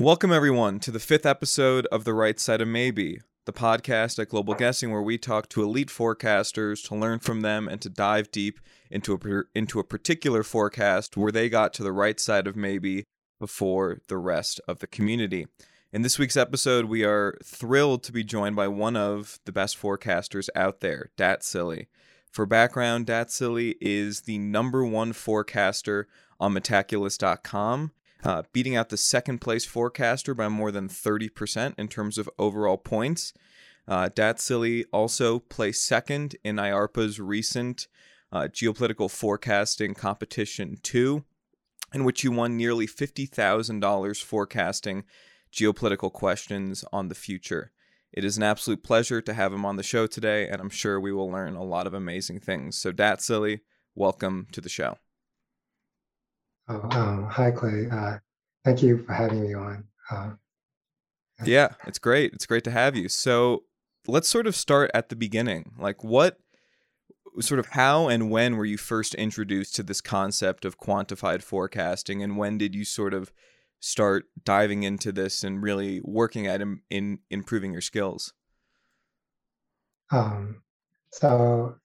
Welcome, everyone, to the fifth episode of The Right Side of Maybe, the podcast at Global Guessing where we talk to elite forecasters to learn from them and to dive deep into a, into a particular forecast where they got to the right side of maybe before the rest of the community. In this week's episode, we are thrilled to be joined by one of the best forecasters out there, Datscilly. For background, Datscilly is the number one forecaster on Metaculus.com uh, beating out the second place forecaster by more than 30% in terms of overall points. Uh, Datscilly also placed second in IARPA's recent uh, geopolitical forecasting competition 2, in which he won nearly $50,000 forecasting geopolitical questions on the future. It is an absolute pleasure to have him on the show today, and I'm sure we will learn a lot of amazing things. So, Datscilly, welcome to the show. Oh, um, hi, Clay. Uh, thank you for having me on. Uh, yeah, it's great. It's great to have you. So let's sort of start at the beginning. Like, what, sort of, how and when were you first introduced to this concept of quantified forecasting, and when did you sort of start diving into this and really working at in, in improving your skills? Um, so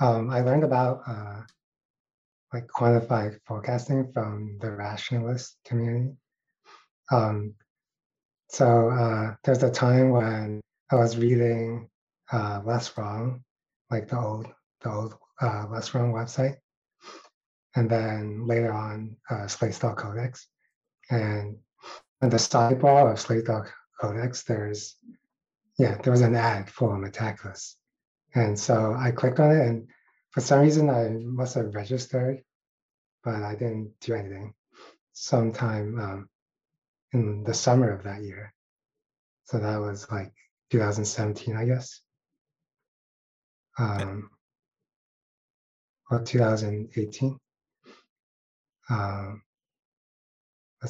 um, I learned about uh, like quantified forecasting from the rationalist community. Um, so uh, there's a time when I was reading uh, Less Wrong, like the old the old uh, Less Wrong website, and then later on uh, Slate Codex, and in the sidebar of Slate Codex, there's yeah there was an ad for Metaculus, and so I clicked on it and for some reason I must have registered, but I didn't do anything. Sometime um, in the summer of that year, so that was like 2017, I guess. Um, or 2018. Um,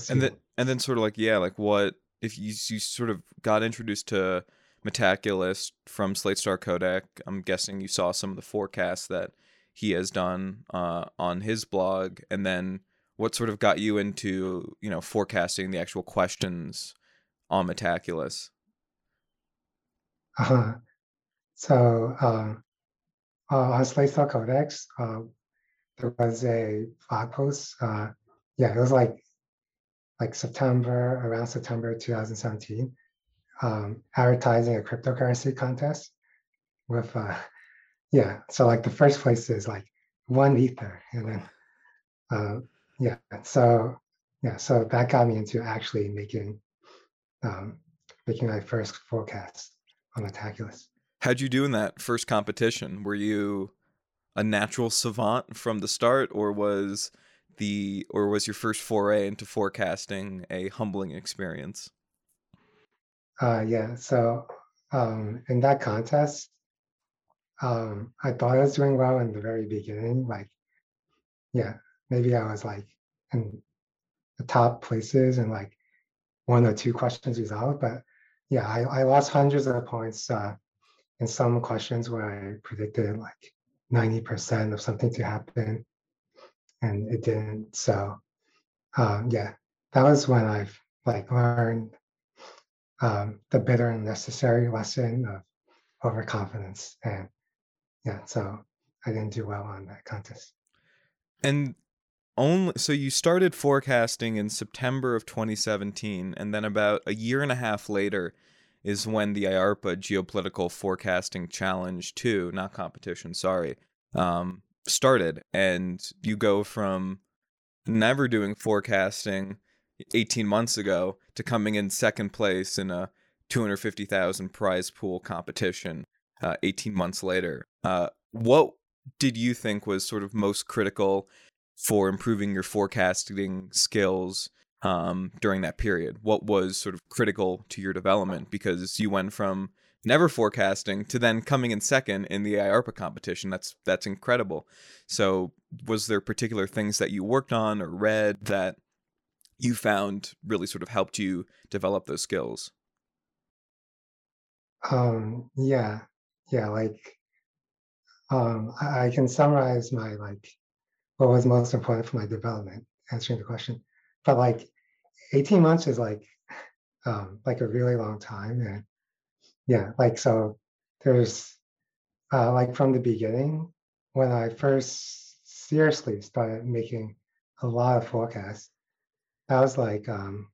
and then and then sort of like yeah, like what if you you sort of got introduced to Metaculus from Slate Star Codex. I'm guessing you saw some of the forecasts that he has done uh, on his blog, and then what sort of got you into you know forecasting the actual questions on Metaculus? Uh-huh. So um, uh, on Slate Star Codex, uh, there was a blog post. Uh, yeah, it was like like September around September 2017 um, advertising a cryptocurrency contest with uh, yeah so like the first place is like one ether and then uh, yeah so yeah so that got me into actually making um, making my first forecast on Metaculus. How'd you do in that first competition? Were you a natural savant from the start, or was the or was your first foray into forecasting a humbling experience? Uh, yeah. So um, in that contest, um, I thought I was doing well in the very beginning. Like, yeah, maybe I was like in the top places and like one or two questions resolved. But yeah, I, I lost hundreds of points uh, in some questions where I predicted like 90% of something to happen and it didn't. So um, yeah, that was when I've like learned um, the bitter and necessary lesson of overconfidence. And yeah, so I didn't do well on that contest. And only so you started forecasting in September of 2017, and then about a year and a half later is when the IARPA Geopolitical Forecasting Challenge 2, not competition, sorry, um, started. And you go from never doing forecasting 18 months ago to coming in second place in a 250,000 prize pool competition uh, 18 months later. Uh, what did you think was sort of most critical for improving your forecasting skills um, during that period? What was sort of critical to your development? Because you went from never forecasting to then coming in second in the IARPA competition. That's that's incredible. So, was there particular things that you worked on or read that you found really sort of helped you develop those skills? Um, yeah, yeah, like um, I, I can summarize my like what was most important for my development, answering the question. But like 18 months is like um, like a really long time, and yeah, like so there's uh, like from the beginning when I first seriously started making a lot of forecasts. That was like um,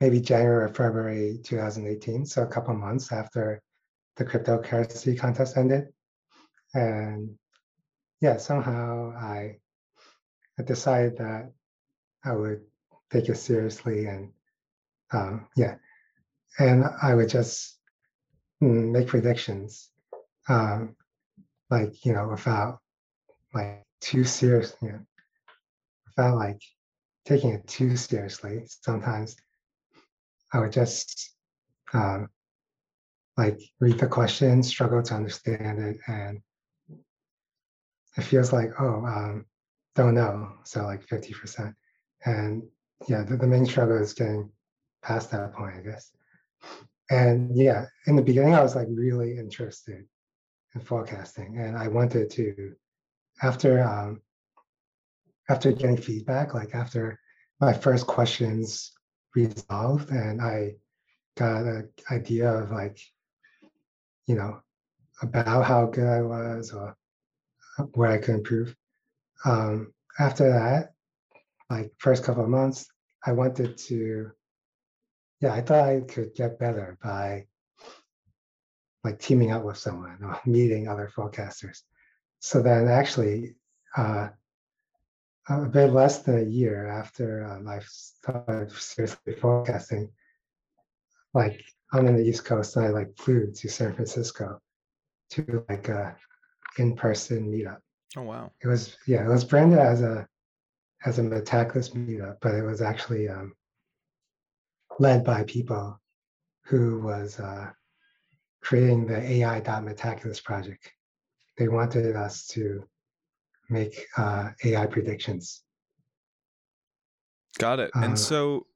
maybe January or February 2018, so a couple months after the cryptocurrency contest ended. And yeah, somehow I, I decided that I would take it seriously and um, yeah, and I would just mm, make predictions, um, like you know, without like too serious, you know, without like taking it too seriously. Sometimes I would just um, like read the question, struggle to understand it, and it feels like, oh, um, don't know. So like 50%. And yeah, the, the main struggle is getting past that point, I guess. And yeah, in the beginning, I was like really interested in forecasting, and I wanted to, after um, after getting feedback, like after my first questions resolved, and I got an idea of like, you know, about how good I was or where I could improve. Um, after that, like first couple of months, I wanted to, yeah, I thought I could get better by like teaming up with someone or meeting other forecasters. So then actually, uh, a bit less than a year after um, I started seriously forecasting, like I'm in the East Coast and I like flew to San Francisco to like a in-person meetup. Oh wow! It was yeah, it was branded as a as a Metaculus meetup, but it was actually um, led by people who was uh, creating the AI.metaculus project. They wanted us to make uh, AI predictions. Got it. And uh, so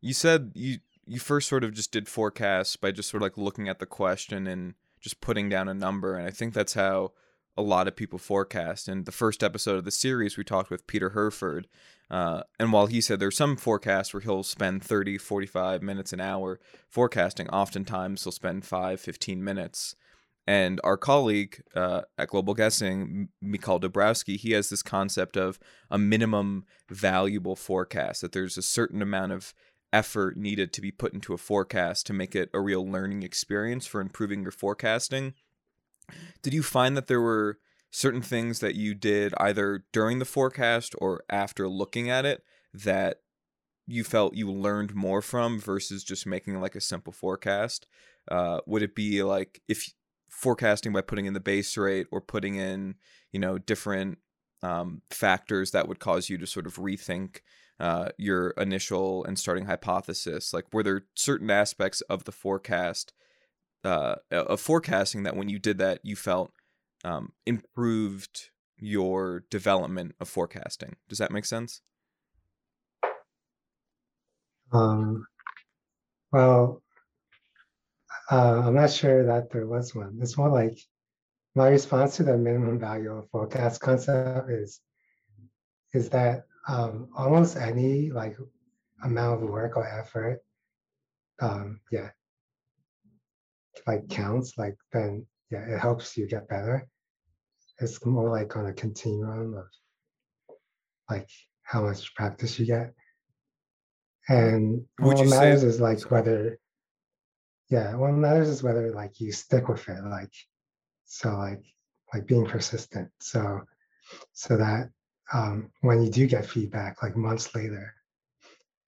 you said you you first sort of just did forecasts by just sort of like looking at the question and just putting down a number, and I think that's how a lot of people forecast. In the first episode of the series, we talked with Peter Hurford. Uh, and while he said there's some forecasts where he'll spend 30, 45 minutes an hour forecasting, oftentimes he'll spend 5, 15 minutes. And our colleague uh, at Global Guessing, Mikhail Dabrowski, he has this concept of a minimum valuable forecast, that there's a certain amount of effort needed to be put into a forecast to make it a real learning experience for improving your forecasting. Did you find that there were certain things that you did either during the forecast or after looking at it that you felt you learned more from versus just making like a simple forecast? Uh, would it be like if forecasting by putting in the base rate or putting in, you know, different um, factors that would cause you to sort of rethink uh, your initial and starting hypothesis? Like, were there certain aspects of the forecast uh, of forecasting that when you did that, you felt um, improved your development of forecasting. Does that make sense? Um, well, uh, I'm not sure that there was one. It's more like my response to the minimum value of forecast concept is is that um, almost any like amount of work or effort, um, yeah, like counts, like then yeah, it helps you get better. It's more like on a continuum of like how much practice you get. And Would what matters is like whether yeah, what matters is whether like you stick with it, like so like like being persistent. So so that um, when you do get feedback like months later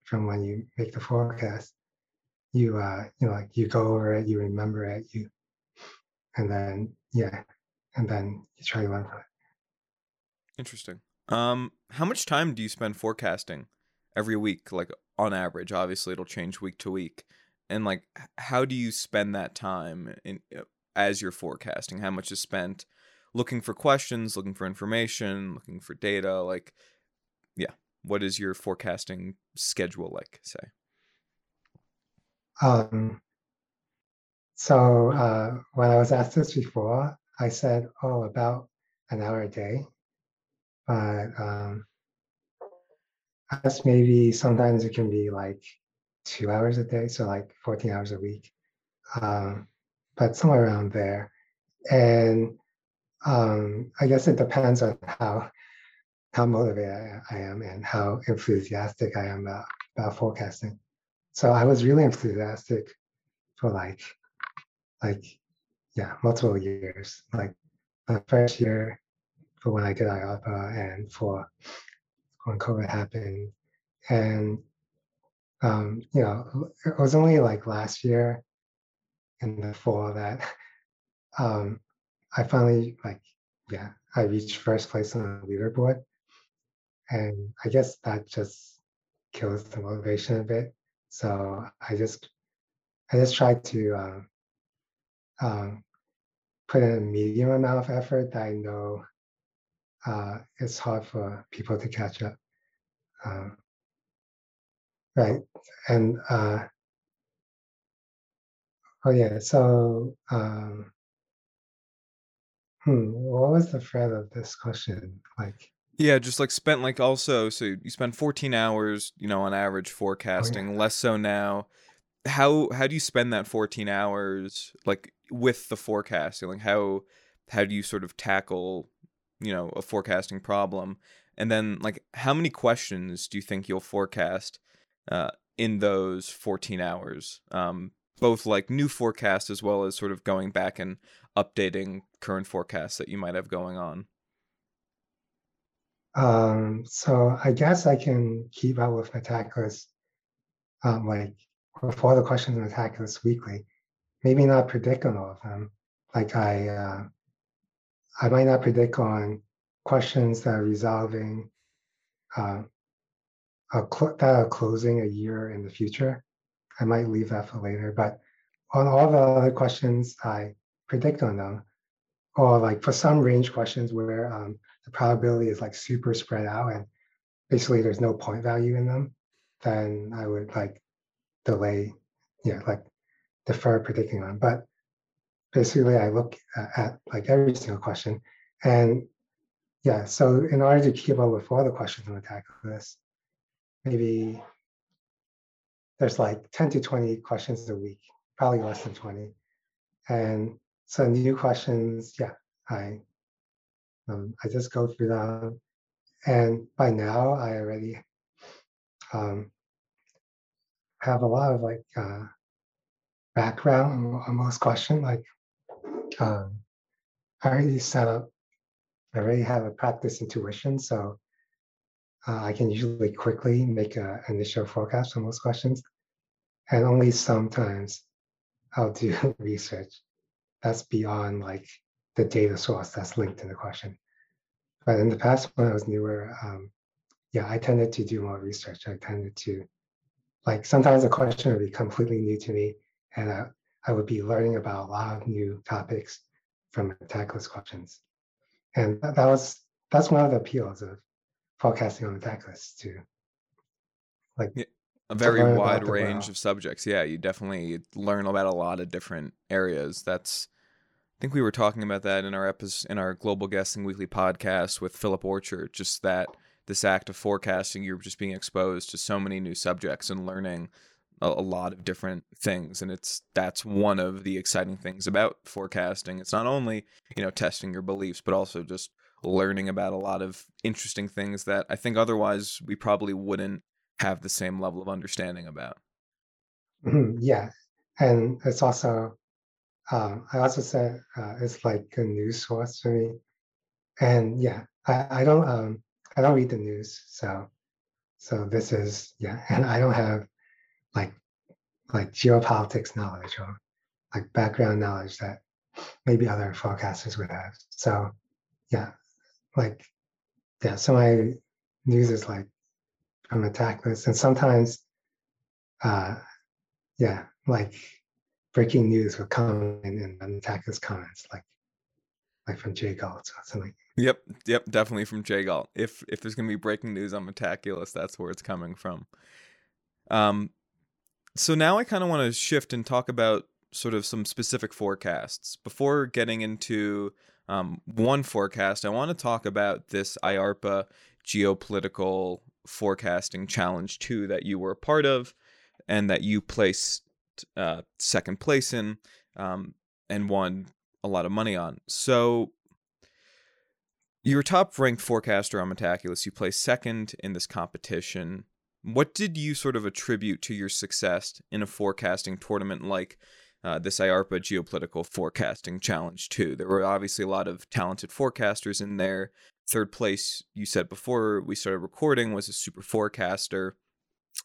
from when you make the forecast, you uh you know like you go over it you remember it you and then yeah and then you try to learn from it. Interesting. Um how much time do you spend forecasting every week like on average? Obviously it'll change week to week. And like how do you spend that time in uh, as you're forecasting? How much is spent looking for questions looking for information looking for data like yeah what is your forecasting schedule like say um, so uh, when I was asked this before, I said, oh, about an hour a day. But um, I guess maybe sometimes it can be like two hours a day, so like 14 hours a week, um, but somewhere around there. And um, I guess it depends on how how motivated I am and how enthusiastic I am about, about forecasting. So I was really enthusiastic for like like yeah multiple years, like the first year for when I did IARPA and for when COVID happened. And, um, you know, it was only like last year in the fall that um, I finally, like, yeah, I reached first place on the leaderboard. And I guess that just kills the motivation a bit. So I just, I just tried to um, um, put in a medium amount of effort that I know uh, it's hard for people to catch up. Um, right. And uh, oh yeah, so um, hmm, what was the thread of this question? Like yeah, just like spent like also so you spend 14 hours, you know, on average forecasting, oh, yeah. less so now. How how do you spend that 14 hours like with the forecasting? Like how how do you sort of tackle you know a forecasting problem and then like how many questions do you think you'll forecast uh, in those 14 hours um, both like new forecasts as well as sort of going back and updating current forecasts that you might have going on? Um, so i guess i can keep up with metaculus um, like with all the questions in metaculus weekly. Maybe not predict on all of them. Like i uh, I might not predict on questions that are resolving uh, cl- that are closing a year in the future. I might leave that for later, but on all the other questions, I predict on them. Or like for some range questions where um, the probability is like super spread out and basically there's no point value in them, then I would like delay, yeah, like defer predicting on. But basically I look at, at like every single question. And yeah, so in order to keep up with all the questions on the tackle list, maybe there's like 10 to 20 questions a week, probably less than 20. And so new questions, yeah, I um, I just go through them. And by now I already um, have a lot of like uh, background on most question. Like um, I already set up, I already have a practice intuition, so uh, I can usually quickly make an initial forecast for most questions. And only sometimes I'll do research that's beyond like the data source that's linked in the question. But in the past, when I was newer, um, yeah, I tended to do more research. I tended to, like, sometimes a question would be completely new to me, and I, I would be learning about a lot of new topics from Metaculus questions. And that, that was that's one of the appeals of forecasting on Metaculus too. Like yeah, a very wide range of subjects. Yeah, you definitely learn about a lot of different areas. That's I think we were talking about that in our episode in our Global Guessing Weekly podcast with Philip Orchard, just that this act of forecasting, you're just being exposed to so many new subjects and learning a, a lot of different things and it's that's one of the exciting things about forecasting it's not only you know testing your beliefs but also just learning about a lot of interesting things that i think otherwise we probably wouldn't have the same level of understanding about mm-hmm. yeah and it's also um, i also said uh, it's like a news source for me and yeah i, I don't um, i don't read the news so so this is yeah and i don't have like like geopolitics knowledge or like background knowledge that maybe other forecasters would have. So yeah, like yeah, so my news is like from Metaculus and sometimes uh yeah, like breaking news will come in in Metaculus comments, like like from Jay Galt or something. Yep, yep, definitely from Jay Galt. If if there's gonna be breaking news on Metaculus, that's where it's coming from. Um, so now I kind of want to shift and talk about sort of some specific forecasts. Before getting into um, one forecast, I want to talk about this IARPA geopolitical Forecasting Challenge 2 that you were a part of and that you placed uh, second place in um, and won a lot of money on. So you're top ranked forecaster on Metaculus. You placed second in this competition. What did you sort of attribute to your success in a forecasting tournament like uh, this IARPA Geopolitical Forecasting Challenge too. There were obviously a lot of talented forecasters in there. Third place, you said before we started recording, was a super forecaster.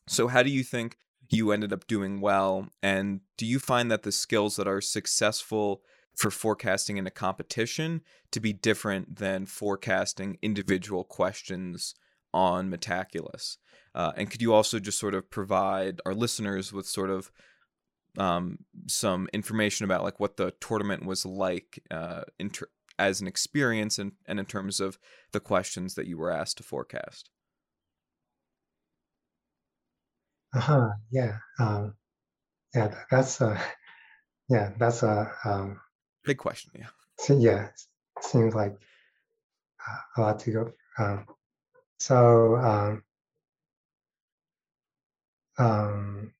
So, how do you think you ended up doing well? And do you find that the skills that are successful for forecasting in a competition to be different than forecasting individual questions on Metaculus? Uh, and could you also just sort of provide our listeners with sort of um, some information about like what the tournament was like uh, ter- as an experience and, and in terms of the questions that you were asked to forecast? Uh-huh. Yeah. Um, yeah, that's a yeah, that's a um, big question. Yeah. So yeah, seems like uh, a lot to go. Um, so um, um,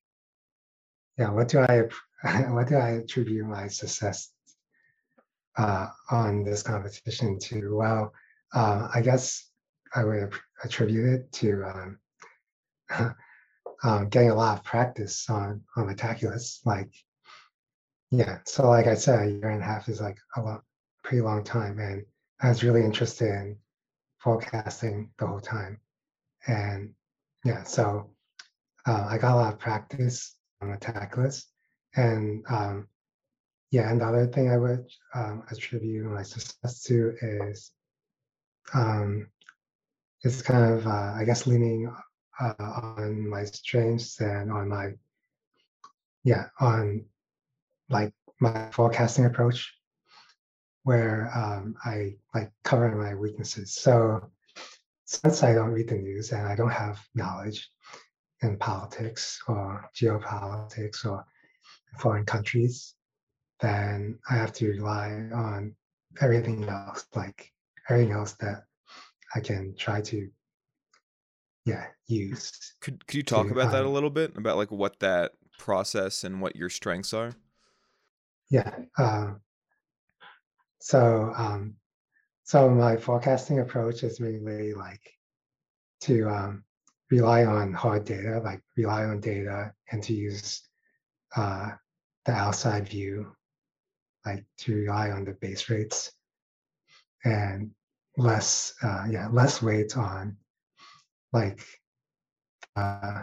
yeah, what do I what do I attribute my success uh, on this competition to? Well, uh, I guess I would attribute it to um, um, getting a lot of practice on on Metaculus. Like, yeah, so like I said, a year and a half is like a lot, pretty long time, and I was really interested in forecasting the whole time, and yeah, so uh, I got a lot of practice on Metaculus, and um, yeah, and the other thing I would um, attribute my success to is um, it's kind of uh, I guess leaning uh, on my strengths and on my yeah on like my forecasting approach where um, I like cover my weaknesses. So since I don't read the news and I don't have knowledge in politics or geopolitics or foreign countries, then I have to rely on everything else, like everything else that I can try to yeah use could could you talk to, about that a um little bit about like what that process and what your strengths are? Yeah uh, so um so my forecasting approach is mainly like to um, rely on hard data like rely on data and to use uh, the outside view like to rely on the base rates and less uh, yeah less weight on like uh,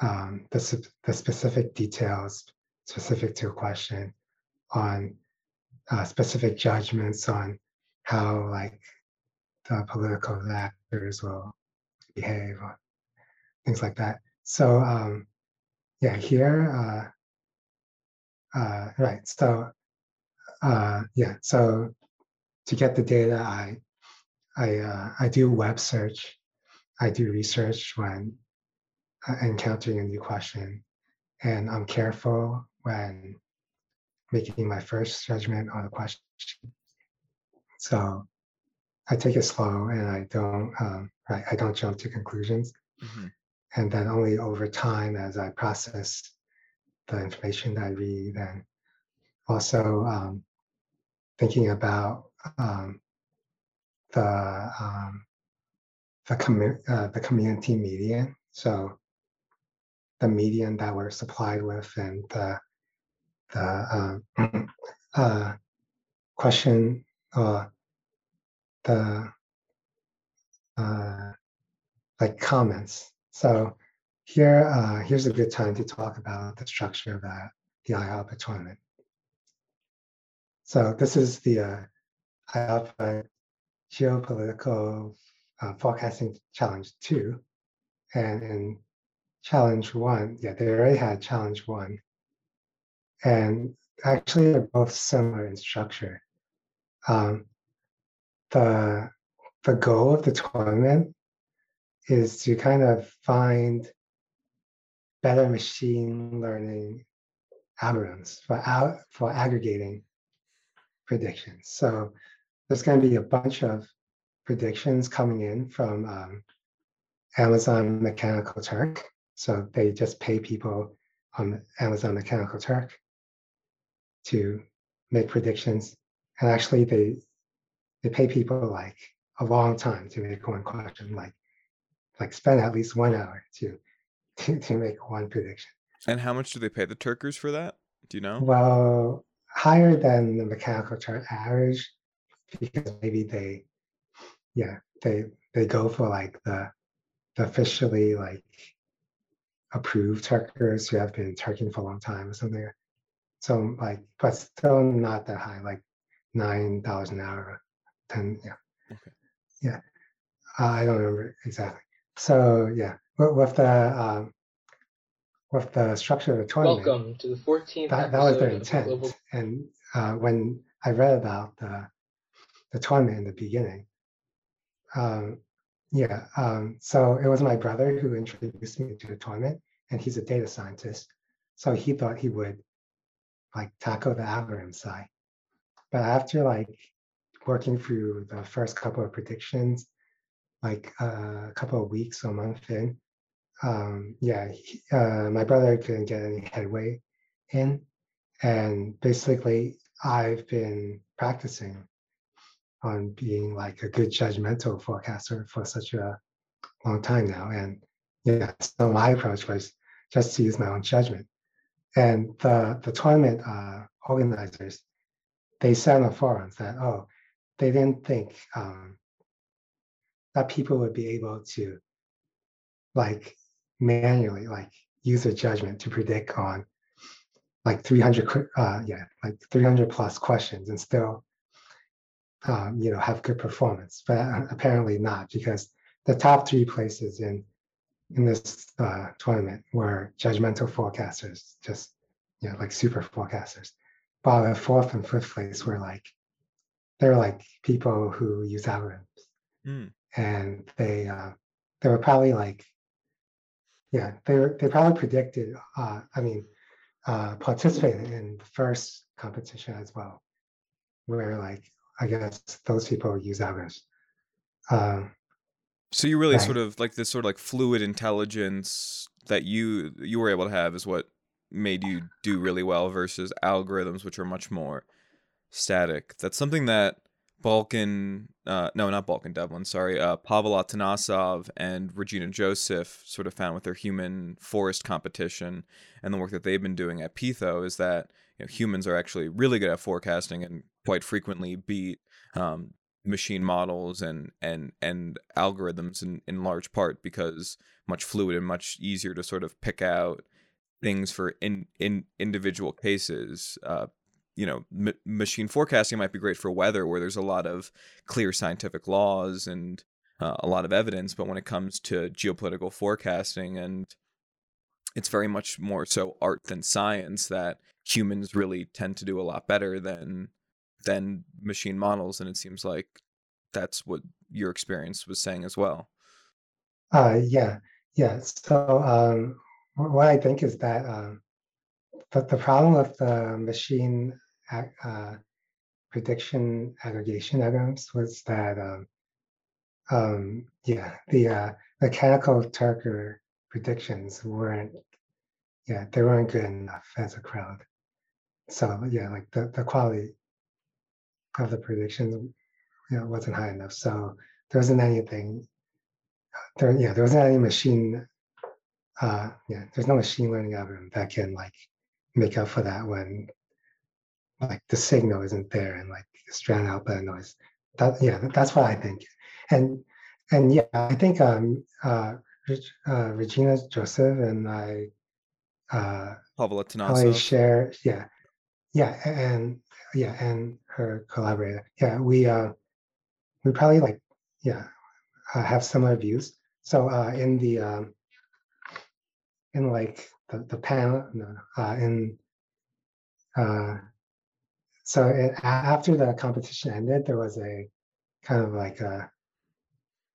um, the, the specific details specific to a question on uh, specific judgments on how like the political actors will behave things like that. So um, yeah, here, uh, uh, right. So uh, yeah, so to get the data, I I uh, I do web search I do research when uh, encountering a new question, and I'm careful when making my first judgment on a question. So I take it slow, and I don't um, right, I don't jump to conclusions, mm-hmm. And then only over time as I process the information that I read, and also um, thinking about um, the um, the, commu- uh, the community median. So the median that we're supplied with and the, the uh, uh, question, uh, the uh, like comments. So here, uh, here's a good time to talk about the structure of the IARPA tournament. So this is the uh, IARPA geopolitical uh, forecasting challenge two. And in challenge one, yeah, they already had challenge one. And actually, they're both similar in structure. Um, the, the goal of the tournament is to kind of find better machine learning algorithms for, out, for aggregating predictions. So there's going to be a bunch of predictions coming in from um, Amazon Mechanical Turk. So they just pay people on Amazon Mechanical Turk to make predictions. And actually they they pay people like a long time to make one question, like like spend at least one hour to to, to make one prediction. And how much do they pay the Turkers for that? Do you know? Well, higher than the mechanical turk average because maybe they yeah, they they go for like the, the officially like approved Turkers who have been Turking for a long time or something. So like, but still not that high, like nine dollars an hour, ten. Yeah, Okay. yeah. Uh, I don't remember exactly. So yeah, with, with the um, with the structure of the tournament, Welcome to the 14th that, that was their intent. Global And uh, when I read about the the tournament in the beginning, um, yeah, um, so it was my brother who introduced me to the tournament, and he's a data scientist, so he thought he would like tackle the algorithm side. But after like working through the first couple of predictions, like uh, a couple of weeks or month in, um, yeah, he, uh, my brother couldn't get any headway in, and basically I've been practicing on being like a good judgmental forecaster for such a long time now. And yeah, so my approach was just to use my own judgment. And the the tournament uh, organizers, they said on forums that oh, they didn't think um, that people would be able to like manually like use their judgment to predict on like 300 uh yeah like 300 plus questions and still um, you know have good performance but apparently not because the top three places in in this uh, tournament were judgmental forecasters just you know like super forecasters while the fourth and fifth place were like they're like people who use algorithms Mm. And they uh, they were probably like yeah they were they probably predicted uh, i mean uh, participated in the first competition as well where like i guess those people use algorithms um, So you really Right. sort of like this sort of like fluid intelligence that you you were able to have is what made you do really well versus algorithms which are much more static. That's something that Balkan uh no not Balkan Devlin, sorry, uh Pavel Atanasov and Regina Joseph sort of found with their Human Forest competition and the work that they've been doing at Pytho is that you know, humans are actually really good at forecasting and quite frequently beat um, machine models and and and algorithms in in large part because much fluid and much easier to sort of pick out things for in in individual cases uh you know m- machine forecasting might be great for weather where there's a lot of clear scientific laws and uh, a lot of evidence but when it comes to geopolitical forecasting and it's very much more so art than science that humans really tend to do a lot better than than machine models and it seems like that's what your experience was saying as well. Uh, yeah yeah so um, what i think is that um, the, the problem with the machine uh, prediction aggregation algorithms was that um, um, yeah the uh, mechanical turker predictions weren't yeah they weren't good enough as a crowd. So yeah like the, the quality of the predictions you know wasn't high enough. So there wasn't anything there yeah there wasn't any machine uh yeah there's no machine learning algorithm that can like make up for that when like the signal isn't there and like it's drowned out by noise. That yeah that's what i think. And and yeah i think um uh, uh regina joseph and i uh probably share yeah yeah and yeah and her collaborator. Yeah we uh we probably like yeah uh, have similar views. So uh in the um in like the, the panel no, uh in uh so it, after the competition ended there was a kind of like a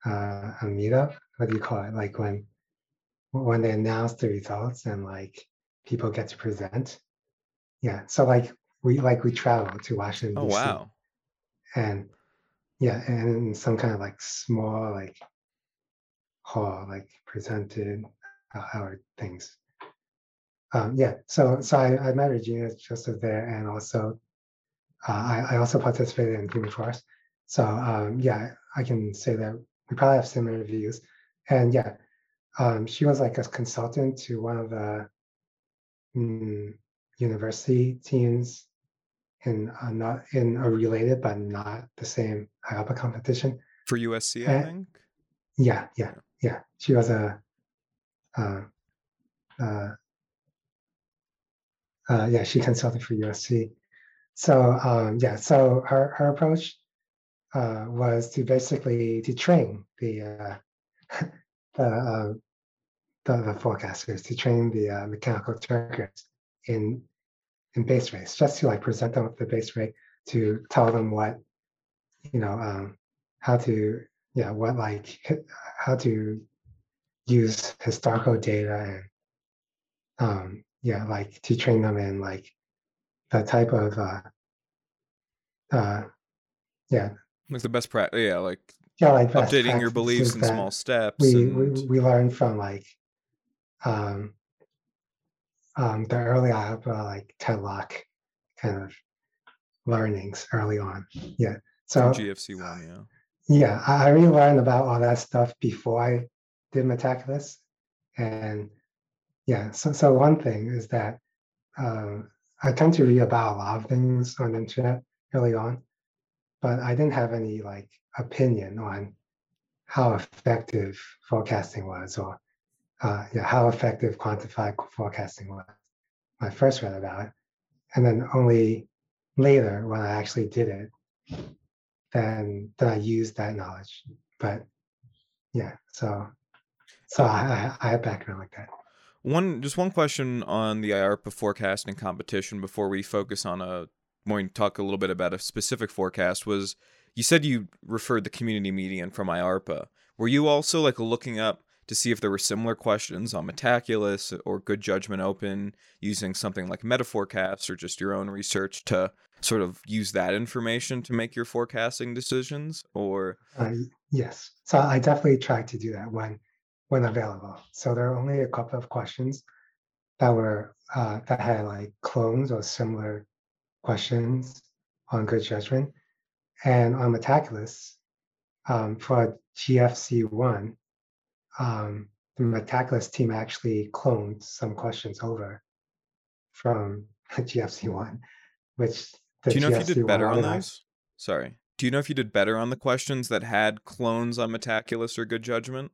uh, a meetup what do you call it like when when they announce the results and like people get to present yeah so like we like we travel to washington Oh DC, wow. and yeah and some kind of like small like hall, like presented uh, our things. Um, yeah, so so I, I met Regina Joseph there, and also I, I also participated in Human Forest. So um, yeah, I can say that we probably have similar views. And yeah, um, she was like a consultant to one of the mm, university teams in uh, not in a related but not the same IARPA competition. For USC, I And think. yeah, yeah, yeah. She was a uh, uh, uh, yeah, she consulted for USC. So um, yeah, so her her approach uh, was to basically to train the uh, the, uh, the the forecasters to train the uh, mechanical turkers in in base rates, just to like present them with the base rate to tell them what you know um, how to yeah what like how to use historical data and um, yeah like to train them in like the type of uh, uh, yeah Like the best practice. Yeah, like yeah like updating your beliefs in small steps we, we and we learned from like um um the early IARPA like Tetlock kind of learnings early on. Yeah. So GFC one. Yeah. yeah, I, I really learned about all that stuff before I did Metaculus. And yeah, so so one thing is that um I tend to read about a lot of things on the internet early on, but I didn't have any like opinion on how effective forecasting was or uh, yeah, how effective quantified forecasting was. when I first read about it, and then only later when I actually did it, then then I used that knowledge. But yeah, so so I I, I have background like that. One just one question on the IARPA forecasting competition before we focus on a more talk a little bit about a specific forecast was you said you referred the community median from IARPA. Were you also like looking up to see if there were similar questions on Metaculus or Good Judgment Open using something like MetaForecast or just your own research to sort of use that information to make your forecasting decisions? Or Uh, yes, so I definitely try to do that when when available. So there are only a couple of questions that were uh, that had like clones or similar questions on good judgment, and on Metaculus um, for GFC one, um, the Metaculus team actually cloned some questions over from GFC one, which the do you know if you GFC did better on those? Sorry. Do you know if you did better on the questions that had clones on Metaculus or Good Judgment?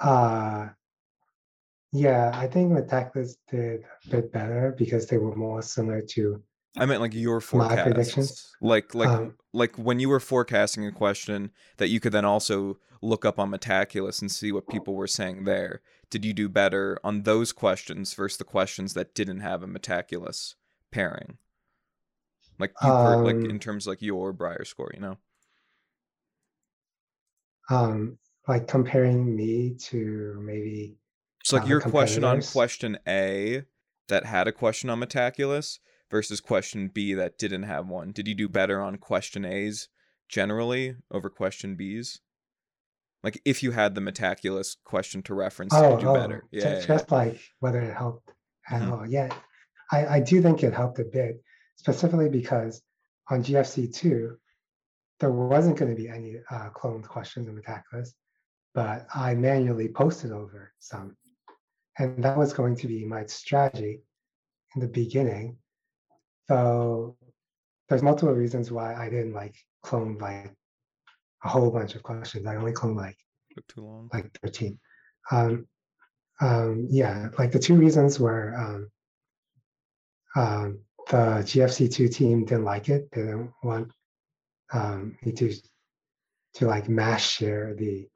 Uh, yeah, I think Metaculus did a bit better because they were more similar to I meant like your my predictions. forecasts. Like like Um, like when you were forecasting a question that you could then also look up on Metaculus and see what people were saying there. Did you do better on those questions versus the questions that didn't have a Metaculus pairing? Like you per, like in um, terms of like your Brier score, you know? um, like comparing me to maybe So like your question on question A that had a question on Metaculus versus question B that didn't have one. Did you do better on question A's generally over question B's? Like if you had the Metaculus question to reference, did you Oh, do better? oh, Yeah, ju- yeah, yeah. just like whether it helped at Mhm. all. Yeah, I, I do think it helped a bit, specifically because on GFC two, there wasn't going to be any uh, cloned questions in Metaculus, but I manually posted over some. And that was going to be my strategy in the beginning. So there's multiple reasons why I didn't like clone like a whole bunch of questions. I only cloned like too long. like 13. Um, um, yeah, like the two reasons were um, um, the GFC2 team didn't like it. They didn't want um, me to to like mass share the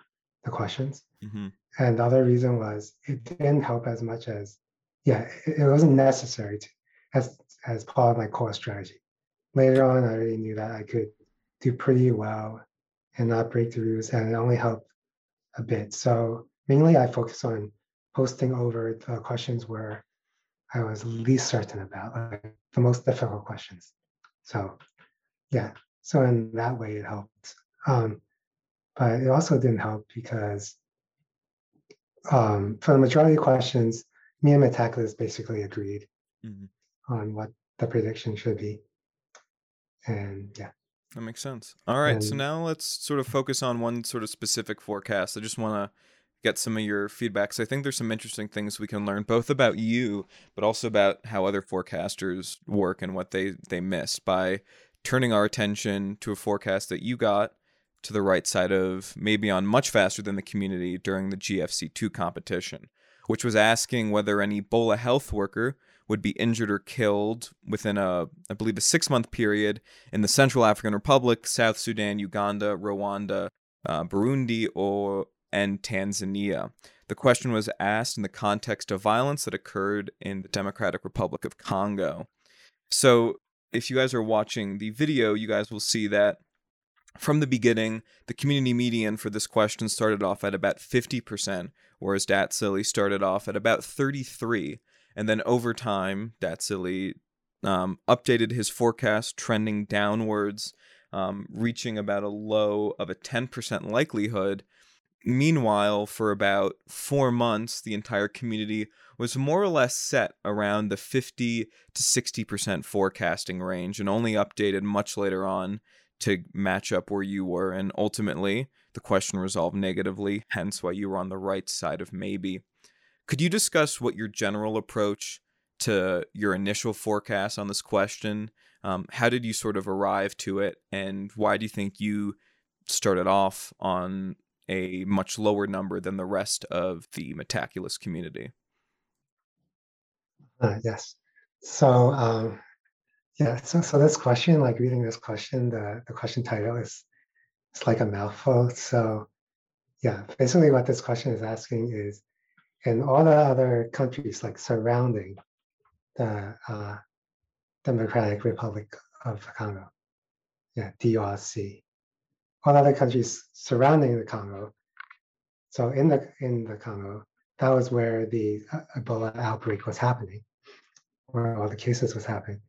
the questions. hmm And the other reason was it didn't help as much as yeah, it, it wasn't necessary to as as part of my core strategy. Later on, I already knew that I could do pretty well and not break the rules, and it only helped a bit. So mainly, I focus on posting over the questions where I was least certain about, like the most difficult questions. So yeah, so in that way, it helped. Um, but it also didn't help because um, for the majority of questions, me and Metaculus basically agreed mm-hmm. on what the prediction should be. And yeah. That makes sense. All right. And, so now let's sort of focus on one sort of specific forecast. I just want to get some of your feedback. So I think there's some interesting things we can learn both about you, but also about how other forecasters work and what they, they miss by turning our attention to a forecast that you got to the right side of maybe on much faster than the community during the GFC2 competition, which was asking whether an Ebola health worker would be injured or killed within a, I believe, a six month period in the Central African Republic, South Sudan, Uganda, Rwanda, uh, Burundi, or and Tanzania. The question was asked in the context of violence that occurred in the Democratic Republic of Congo. So, if you guys are watching the video, you guys will see that from the beginning, the community median for this question started off at about 50%, whereas Datscilly started off at about 33. And then over time, Datscilly um, updated his forecast, trending downwards, um, reaching about a low of a 10% likelihood. Meanwhile, for about four months, the entire community was more or less set around the 50 to 60% forecasting range and only updated much later on to match up where you were. And ultimately, the question resolved negatively, hence why you were on the right side of maybe. Could you discuss what your general approach to your initial forecast on this question? Um, how did you sort of arrive to it? And why do you think you started off on a much lower number than the rest of the Metaculus community? Uh, yes. So, um, yeah, so so this question, like reading this question, the the question title is it's like a mouthful. So yeah, basically what this question is asking is in all the other countries like surrounding the uh, Democratic Republic of Congo, yeah, DRC, all other countries surrounding the Congo. So in the in the Congo, that was where the uh, Ebola outbreak was happening, where all the cases was happening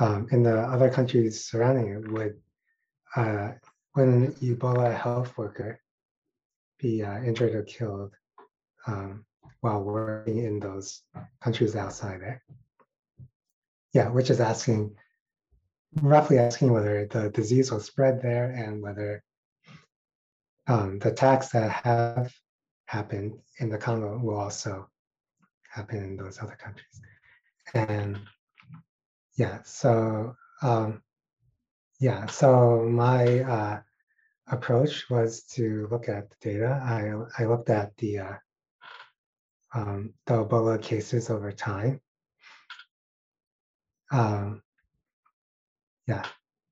um, in the other countries surrounding it would uh, when an Ebola health worker be uh, injured or killed um, while working in those countries outside it. Yeah, which is asking, roughly asking whether the disease will spread there and whether um, the attacks that have happened in the Congo will also happen in those other countries. And yeah, so um, yeah, so my uh, approach was to look at the data. I, I looked at the uh, um, the Ebola cases over time. Um, yeah,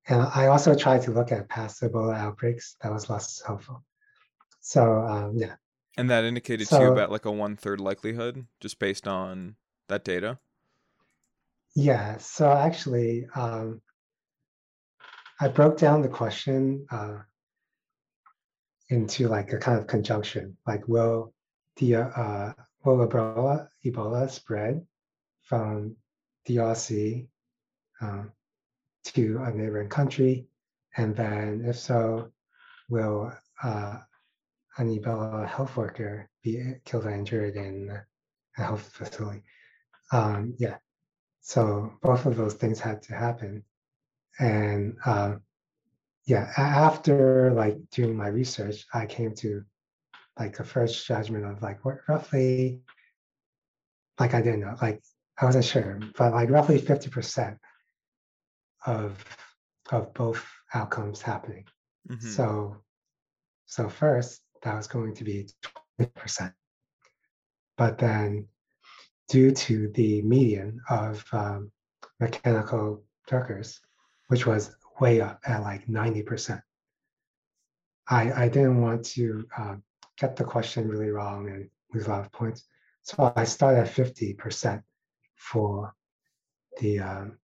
and I also tried to look at past Ebola outbreaks. That was less helpful. So um, yeah. And that indicated so, to you about like a one third likelihood, just based on that data. Yeah, so actually, um, I broke down the question uh, into like a kind of conjunction, like will the uh, will Ebola Ebola spread from DRC um, to a neighboring country, and then if so, will uh, an Ebola health worker be killed or injured in a health facility? Um, yeah, so both of those things had to happen. And uh, yeah, after like doing my research, I came to like a first judgment of like what roughly, like I didn't know, like I wasn't sure, but like roughly 50% of of both outcomes happening. Mm-hmm. So so first that was going to be 20%. But then due to the median of um, mechanical Turkers, which was way up at like 90%. I, I didn't want to uh, get the question really wrong and lose a lot of points. So I started at 50% for the um,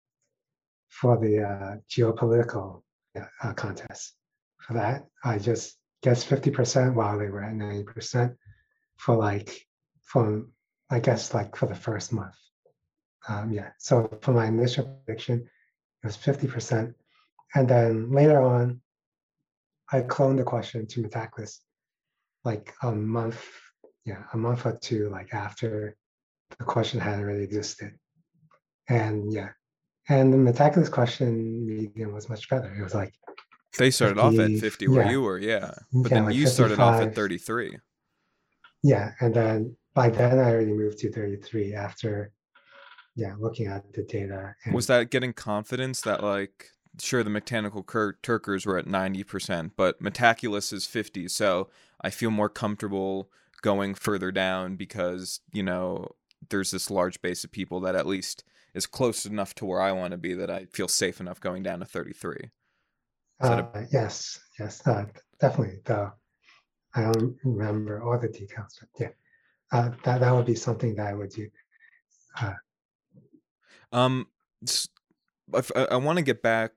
for the uh, geopolitical uh, contest. For that, I just guessed 50% while they were at 90% for like from I guess like for the first month. Um, yeah. So for my initial prediction, it was 50%. And then later on, I cloned the question to Metaculus like a month yeah, a month or two like after the question had already existed. And yeah, and the Metaculus question median was much better. It was like they started 50, off at 50 where yeah. you were, yeah. But yeah, then like you started off at 33. Yeah, and then by then I already moved to 33 after yeah, looking at the data. was that getting confidence that like sure the mechanical cur- Turkers were at 90%, but Metaculus is 50, so I feel more comfortable going further down because, you know, there's this large base of people that at least is close enough to where I want to be that I feel safe enough going down to 33. Uh, a- yes, yes, uh, definitely. Though I don't remember all the details, but yeah, uh, that that would be something that I would do. Uh, um, I, I want to get back.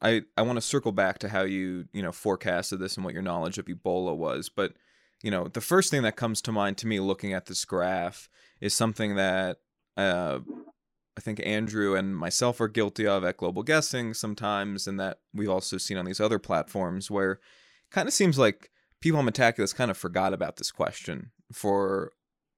I I want to circle back to how you you know forecasted this and what your knowledge of Ebola was, but you know the first thing that comes to mind to me looking at this graph is something that uh, I think Andrew and myself are guilty of at Global Guessing sometimes, and that we've also seen on these other platforms where kind of seems like people on Metaculus kind of forgot about this question for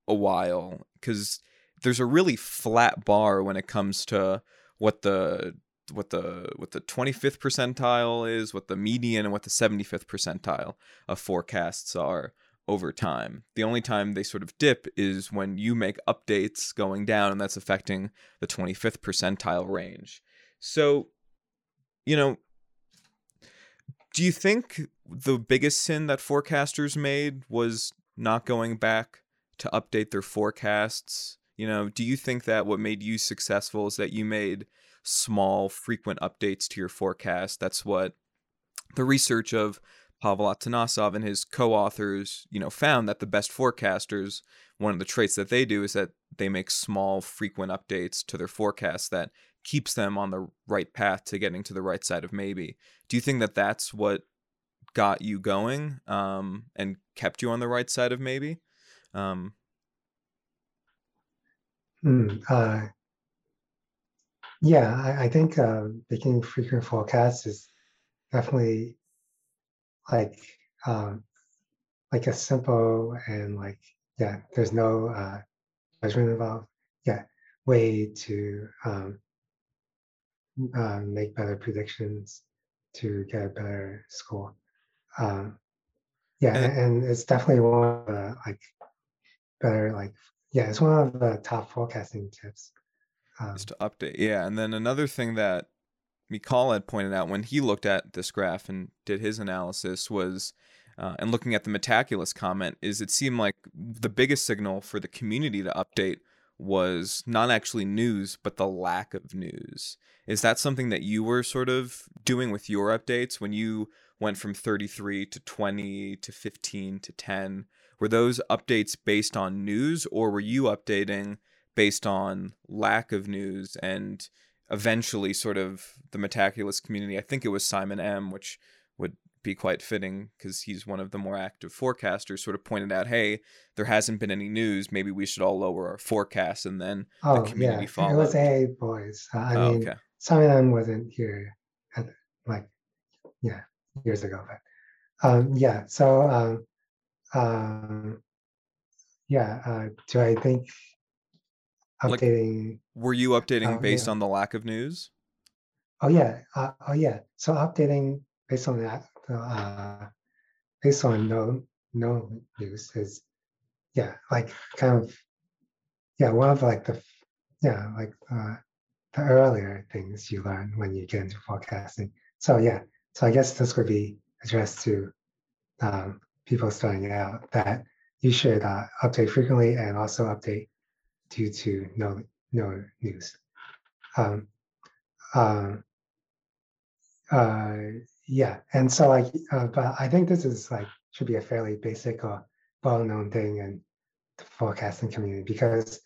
a while because there's a really flat bar when it comes to what the what the what the 25th percentile is, what the median and what the 75th percentile of forecasts are over time. The only time they sort of dip is when you make updates going down and that's affecting the 25th percentile range. So, you know, do you think the biggest sin that forecasters made was not going back to update their forecasts? You know, do you think that what made you successful is that you made small, frequent updates to your forecast? That's what the research of Pavel Atanasov and his co-authors, you know, found that the best forecasters, one of the traits that they do is that they make small, frequent updates to their forecast that keeps them on the right path to getting to the right side of maybe. Do you think that that's what got you going um, and kept you on the right side of maybe? Um, hmm, uh, yeah, I, I think uh, making frequent forecasts is definitely like um, like a simple and like yeah, there's no uh, judgment involved. Yeah, way to um, uh, make better predictions to get a better score. Um, yeah, and, and it's definitely one of the like like yeah, it's one of the top forecasting tips. Um, is to update, yeah, and then another thing that Mikal had pointed out when he looked at this graph and did his analysis was, uh, and looking at the Metaculus comment, is it seemed like the biggest signal for the community to update was not actually news, but the lack of news. Is that something that you were sort of doing with your updates when you went from 33 to 20 to 15 to 10? Were those updates based on news, or were you updating based on lack of news and eventually sort of the Metaculus community. I think it was Simon M, which would be quite fitting because he's one of the more active forecasters, sort of pointed out, hey, there hasn't been any news. Maybe we should all lower our forecast and then oh, the community yeah. followed. It was A boys. Uh, I oh, mean, okay. Simon M wasn't here at like, yeah, years ago. But um, yeah, so um, um, yeah, uh, do I think updating. Like, were you updating uh, based yeah. on the lack of news? Oh yeah, uh, oh yeah. So updating based on that, uh, based on no no news is yeah, like kind of yeah, one of like the yeah like uh, the earlier things you learn when you get into forecasting. So yeah, so I guess this would be addressed to um, people starting out that you should uh, update frequently and also update due to no no news. Um, uh, uh, yeah, and so like, uh, but I think this is like should be a fairly basic or well-known thing in the forecasting community because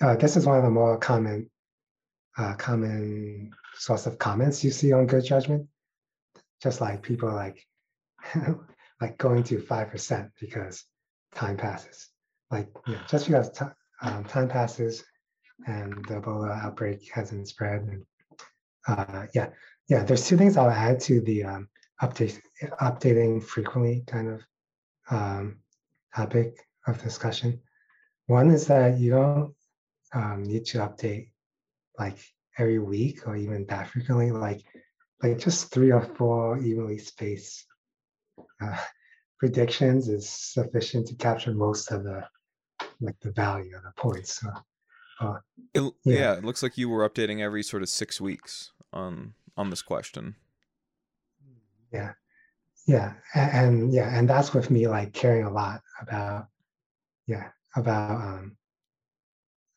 uh, this is one of the more common uh, common source of comments you see on good judgment. Just like people like like going to five percent because time passes. Like yeah, just because um, time passes and the Ebola outbreak hasn't spread. And, uh, yeah, yeah. There's two things I'll add to the um, update, updating frequently kind of um, topic. of discussion. One is that you don't um, need to update like every week or even that frequently. Like like just three or four evenly spaced uh, predictions is sufficient to capture most of the like the value of the points. So, uh, it, yeah. yeah, it looks like you were updating every sort of six weeks on on this question. Yeah, yeah, and, and yeah, and that's with me like caring a lot about yeah about um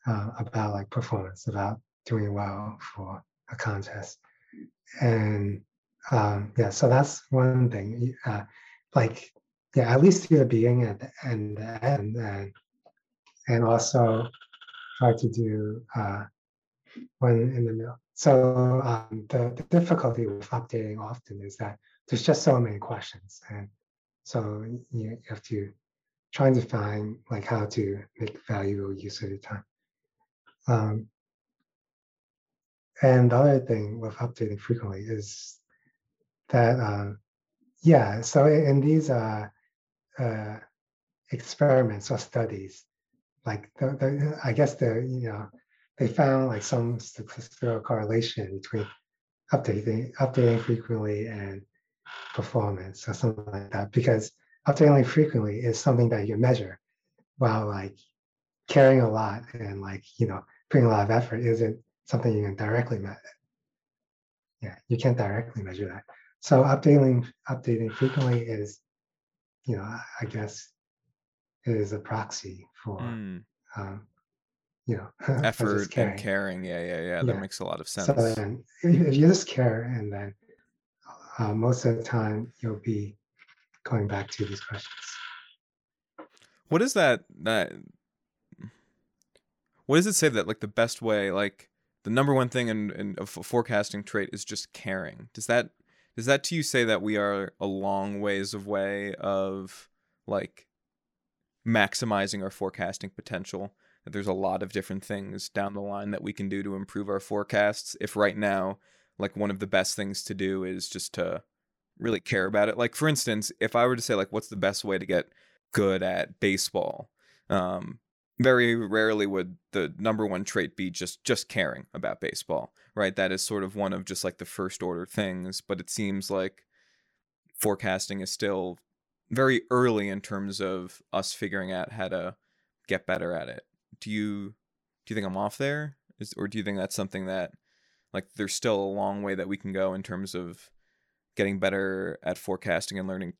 uh, about like performance, about doing well for a contest, and um, yeah, so that's one thing. Uh, like yeah, at least to the beginning and end, and and and also try to do uh, one in the middle. So um, the, the difficulty with updating often is that there's just so many questions, and so you have to trying to find like how to make valuable use of your time. Um, and the other thing with updating frequently is that, uh, yeah, so in these uh, uh, experiments or studies, like the, the, I guess the, you know, they found like some statistical correlation between updating, updating frequently and performance or something like that, because updating frequently is something that you measure while like caring a lot and like, you know, putting a lot of effort isn't something you can directly measure. Yeah, you can't directly measure that. So updating updating frequently is, you know, I guess is a proxy for mm. um, you know effort caring. and caring. Yeah, yeah, yeah. That yeah. makes a lot of sense. So then if you just care and then uh, most of the time you'll be going back to these questions. What is that that what does it say that like the best way like the number one thing in, in a forecasting trait is just caring does that does that to you say that we are a long ways of way of like maximizing our forecasting potential? That there's a lot of different things down the line that we can do to improve our forecasts if right now like one of the best things to do is just to really care about it. Like for instance if i were to say like what's the best way to get good at baseball? Um very rarely would the number one trait be just just caring about baseball right? That is sort of one of just like the first order things but it seems like forecasting is still very early in terms of us figuring out how to get better at it. Do you do you think i'm off there? Is, or do you think that's something that like there's still a long way that we can go in terms of getting better at forecasting and learning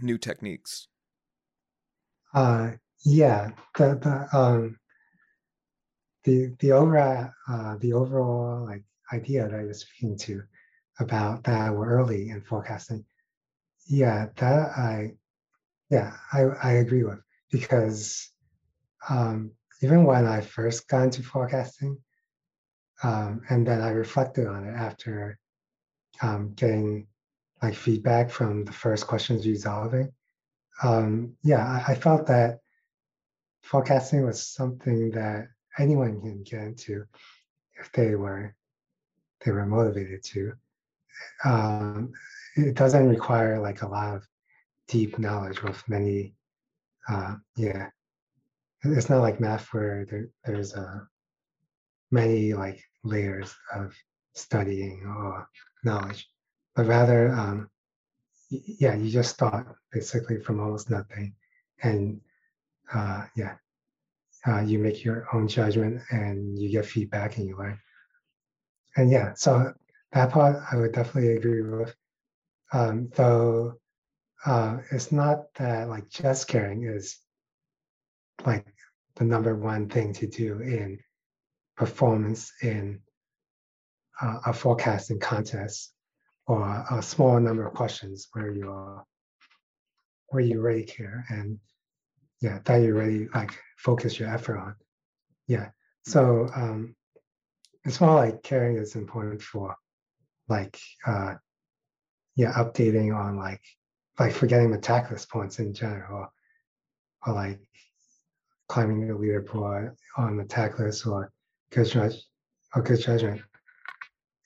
new techniques? Uh yeah, the the um the the overall uh, the overall like idea that I was speaking to about that we're early in forecasting. Yeah, that I yeah I I agree with because um, even when I first got into forecasting, um, and then I reflected on it after um, getting like feedback from the first questions resolving. Um, yeah, I, I felt that forecasting was something that anyone can get into if they were they were motivated to. Um, it doesn't require like a lot of deep knowledge with many. Uh, yeah, it's not like math where there, there's uh, many like layers of studying or knowledge, but rather, um, yeah, you just start basically from almost nothing, and uh, yeah, uh, you make your own judgment and you get feedback and you learn. And yeah, so that part I would definitely agree with. Um, though uh, it's not that like just caring is like the number one thing to do in performance in uh, a forecasting contest or a small number of questions where you're where you really care and yeah that you really like focus your effort on yeah. So um it's more like caring is important for like uh yeah updating on like like forgetting Metaculus points in general or, like climbing the leaderboard on Metaculus or good judge or good judgment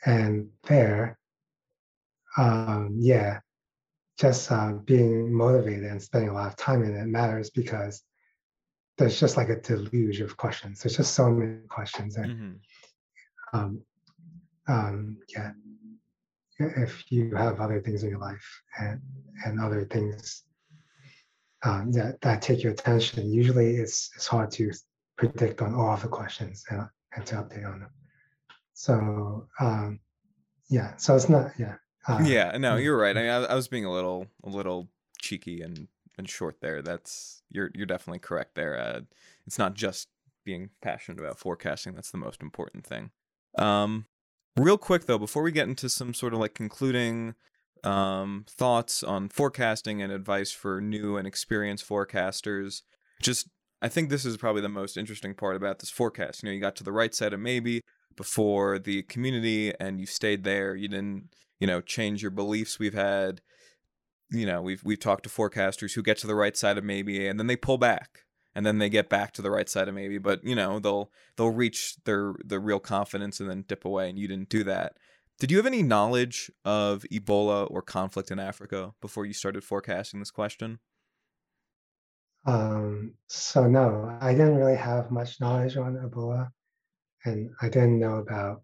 and there um yeah just uh, being motivated and spending a lot of time in it matters because there's just like a deluge of questions. There's just so many questions, and hmm um, um, yeah, if you have other things in your life and and other things um, that that take your attention, usually it's it's hard to predict on all of the questions and, and to update on them. So um, yeah, so it's not yeah. Uh, Yeah, no, mm, you're right. I mean, I, I was being a little, a little cheeky and and short there. That's you're you're definitely correct there. Uh, it's not just being passionate about forecasting. That's the most important thing. Um, real quick though, before we get into some sort of like concluding um thoughts on forecasting and advice for new and experienced forecasters, just I think this is probably the most interesting part about this forecast. You know, you got to the right side of maybe before the community and you stayed there. You didn't, you know, change your beliefs. We've had you know we've we've talked to forecasters who get to the right side of maybe and then they pull back and then they get back to the right side of maybe but you know they'll they'll reach their the real confidence and then dip away and you didn't do that did you have any knowledge of ebola or conflict in africa before you started forecasting this question Um, so no, I didn't really have much knowledge on Ebola, and I didn't know about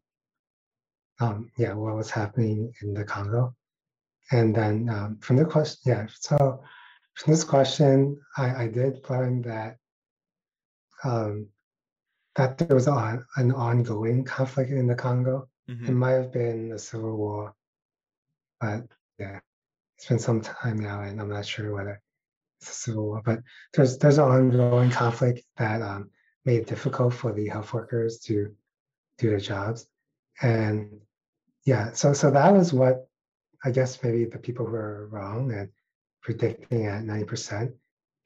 um, yeah what was happening in the Congo. And then um, from the question, yeah, so from this question, I, I did learn that um, that there was an ongoing conflict in the Congo. It mm-hmm might have been a civil war, but yeah, it's been some time now, and I'm not sure whether it's a civil war. But there's there's an ongoing conflict that um, made it difficult for the health workers to do their jobs, and yeah, so so that was what I guess maybe the people who were wrong and predicting at 90%,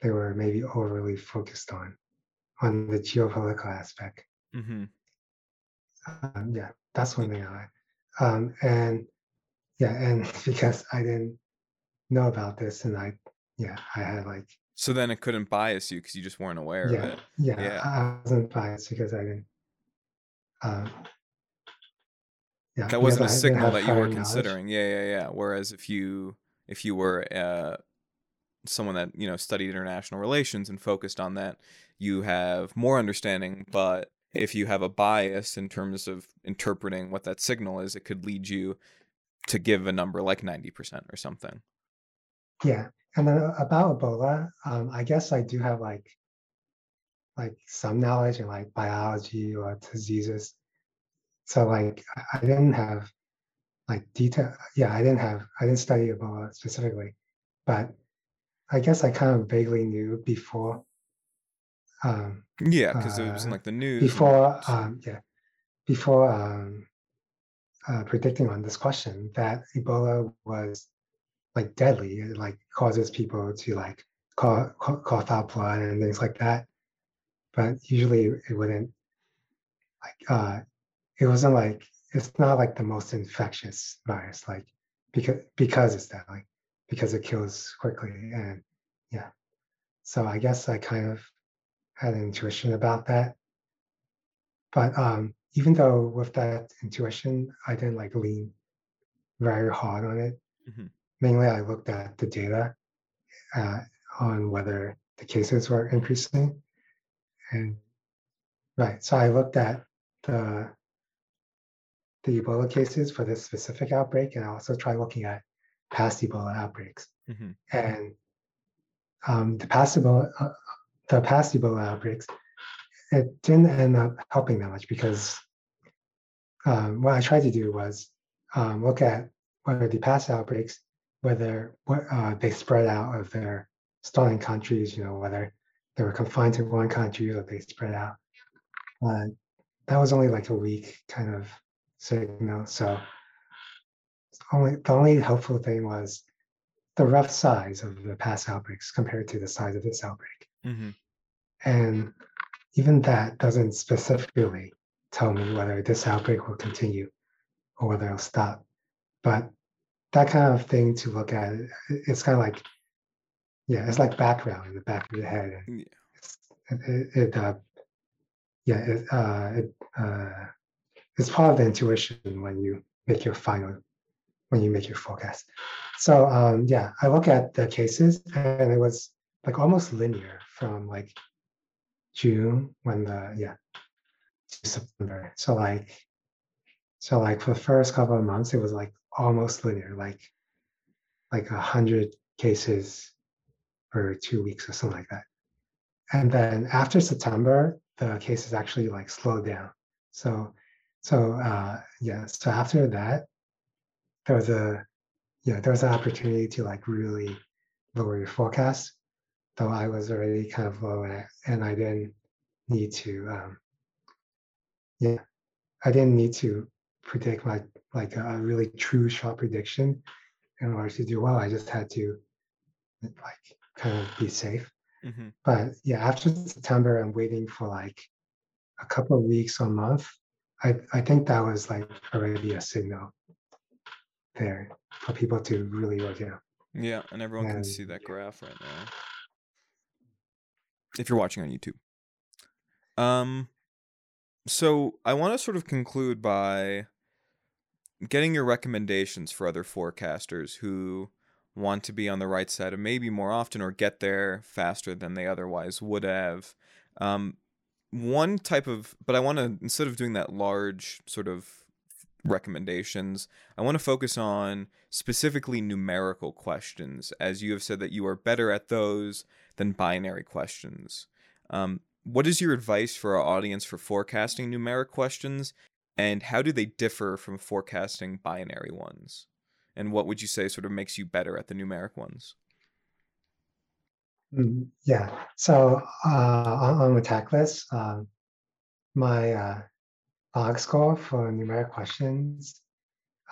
they were maybe overly focused on on the geopolitical aspect. mm-hmm Um, yeah, that's one thing I um, and yeah, and because I didn't know about this and I yeah, I had like so then it couldn't bias you because you just weren't aware of it. yeah, yeah. I wasn't biased because I didn't um yeah, that wasn't a signal that you were prior knowledge. considering. Yeah yeah yeah. Whereas if you if you were uh someone that you know studied international relations and focused on that you have more understanding but if you have a bias in terms of interpreting what that signal is it could lead you to give a number like 90% or something. Yeah. And then uh, about Ebola, um, I guess I do have like like some knowledge in like biology or diseases. So like I didn't have like detail. Yeah, I didn't have I didn't study Ebola specifically, but I guess I kind of vaguely knew before um yeah because it was in uh like the news before um yeah before um uh, predicting on this question that Ebola was like deadly. It like causes people to like cough, cough out blood and things like that. But usually it wouldn't like uh it wasn't like it's not like the most infectious virus like because because it's like because it kills quickly and yeah. So I guess I kind of had an intuition about that. But um even though with that intuition I didn't like lean very hard on it. Mhm. Mainly I looked at the data uh, on whether the cases were increasing. And right, so I looked at the the Ebola cases for this specific outbreak, and I also tried looking at past Ebola outbreaks. Mhm. And um, the past Ebola, uh, the past Ebola outbreaks, it didn't end up helping that much because um, what I tried to do was um, look at whether the past outbreaks, whether uh, they spread out of their starting countries, you know, whether they were confined to one country or they spread out. Uh, that was only like a week kind of signal. So only the only helpful thing was the rough size of the past outbreaks compared to the size of this outbreak. Mhm. And even that doesn't specifically tell me whether this outbreak will continue or whether it'll stop. But that kind of thing to look at, it's kind of like, yeah, it's like background in the back of your head. Yeah. it's, it, it, it uh, yeah, it, uh, it, uh, it's part of the intuition when you make your final, when you make your forecast. So um, yeah, I look at the cases and it was like almost linear from like June when the yeah to September. So like so like for the first couple of months, it was like almost linear, like like a hundred cases for two weeks or something like that. And then after September, the cases actually like slowed down. So so uh yeah, so after that, there was a yeah, there was an opportunity to like really lower your forecast. Though I was already kind of low at, and I didn't need to um yeah, I didn't need to predict like like a really true shot prediction in order to do well. I just had to like kind of be safe. hmm But yeah, after September, I'm waiting for like a couple of weeks or a month. I I think that was like already a signal there for people to really look at. Yeah, and everyone can see that graph right now. If you're watching on YouTube. Um so I want to sort of conclude by getting your recommendations for other forecasters who want to be on the right side of maybe more often or get there faster than they otherwise would have. Um, one type of, but I want to, instead of doing that large sort of recommendations, I want to focus on specifically numerical questions, as you have said that you are better at those than binary questions. Um, what is your advice for our audience for forecasting numeric questions and how do they differ from forecasting binary ones? And what would you say sort of makes you better at the numeric ones? Mm, Yeah. So uh, on, on Metaculus, um, my uh, log score for numeric questions,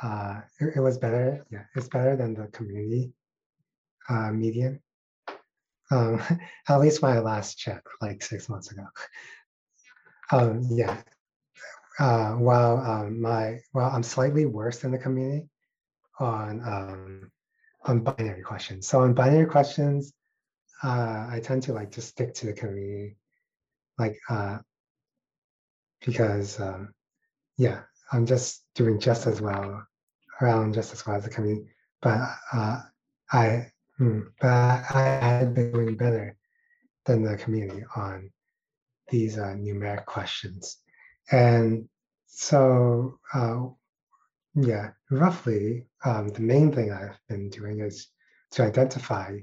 uh, it, it was better. Yeah, it's better than the community uh, median. Um, at least my last check, like six months ago. Um, yeah. Uh, while um, my well, I'm slightly worse than the community on um, on binary questions. So on binary questions, uh, I tend to like just stick to the community, like uh, because um, yeah, I'm just doing just as well around just as well as the community. But uh, I hmm, but I, I had been doing better than the community on these uh, numeric questions, and so uh, yeah, roughly um, the main thing I've been doing is to identify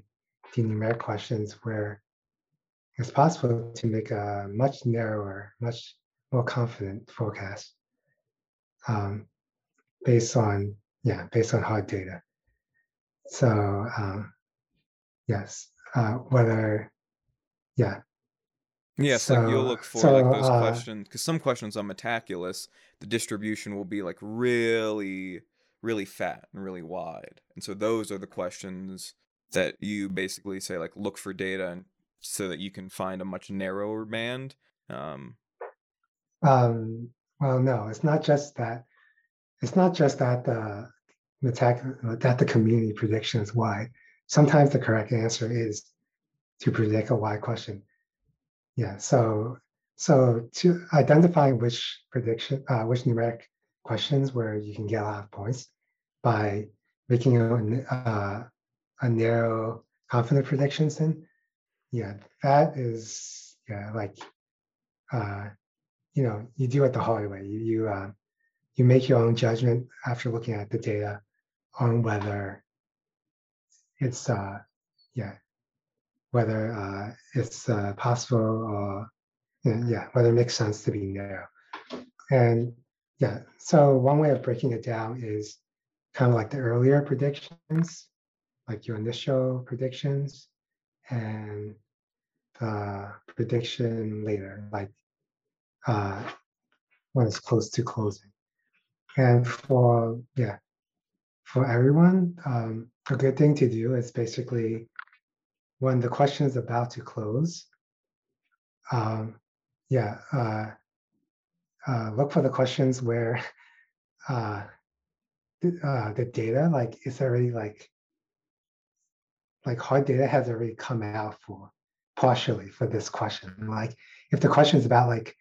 the numeric questions where it's possible to make a much narrower, much more confident forecast um, based on yeah, based on hard data. So um, yes, uh, whether yeah, Yes, like you'll look for like those uh, questions because some questions on Metaculus, the distribution will be like really, really fat and really wide, and so those are the questions that you basically say like look for data and so that you can find a much narrower band. Um, um, well, no, it's not just that. It's not just that the metac- that the community prediction is wide. Sometimes the correct answer is to predict a wide question. Yeah, so so to identify which prediction, uh, which numeric questions where you can get a lot of points by making a, uh, a narrow confident predictions, then yeah, that is yeah like uh, you know you do it the hard way. You you uh, you make your own judgment after looking at the data on whether it's uh yeah whether uh, it's uh, possible or yeah, whether it makes sense to be narrow. And yeah, so one way of breaking it down is kind of like the earlier predictions, like your initial predictions, and the prediction later, like uh, when it's close to closing. And for yeah, for everyone, um, a good thing to do is basically when the question is about to close, um, yeah, uh, uh, look for the questions where uh, the, uh, the data like is already like like hard data has already come out for partially for this question. Like if the question is about like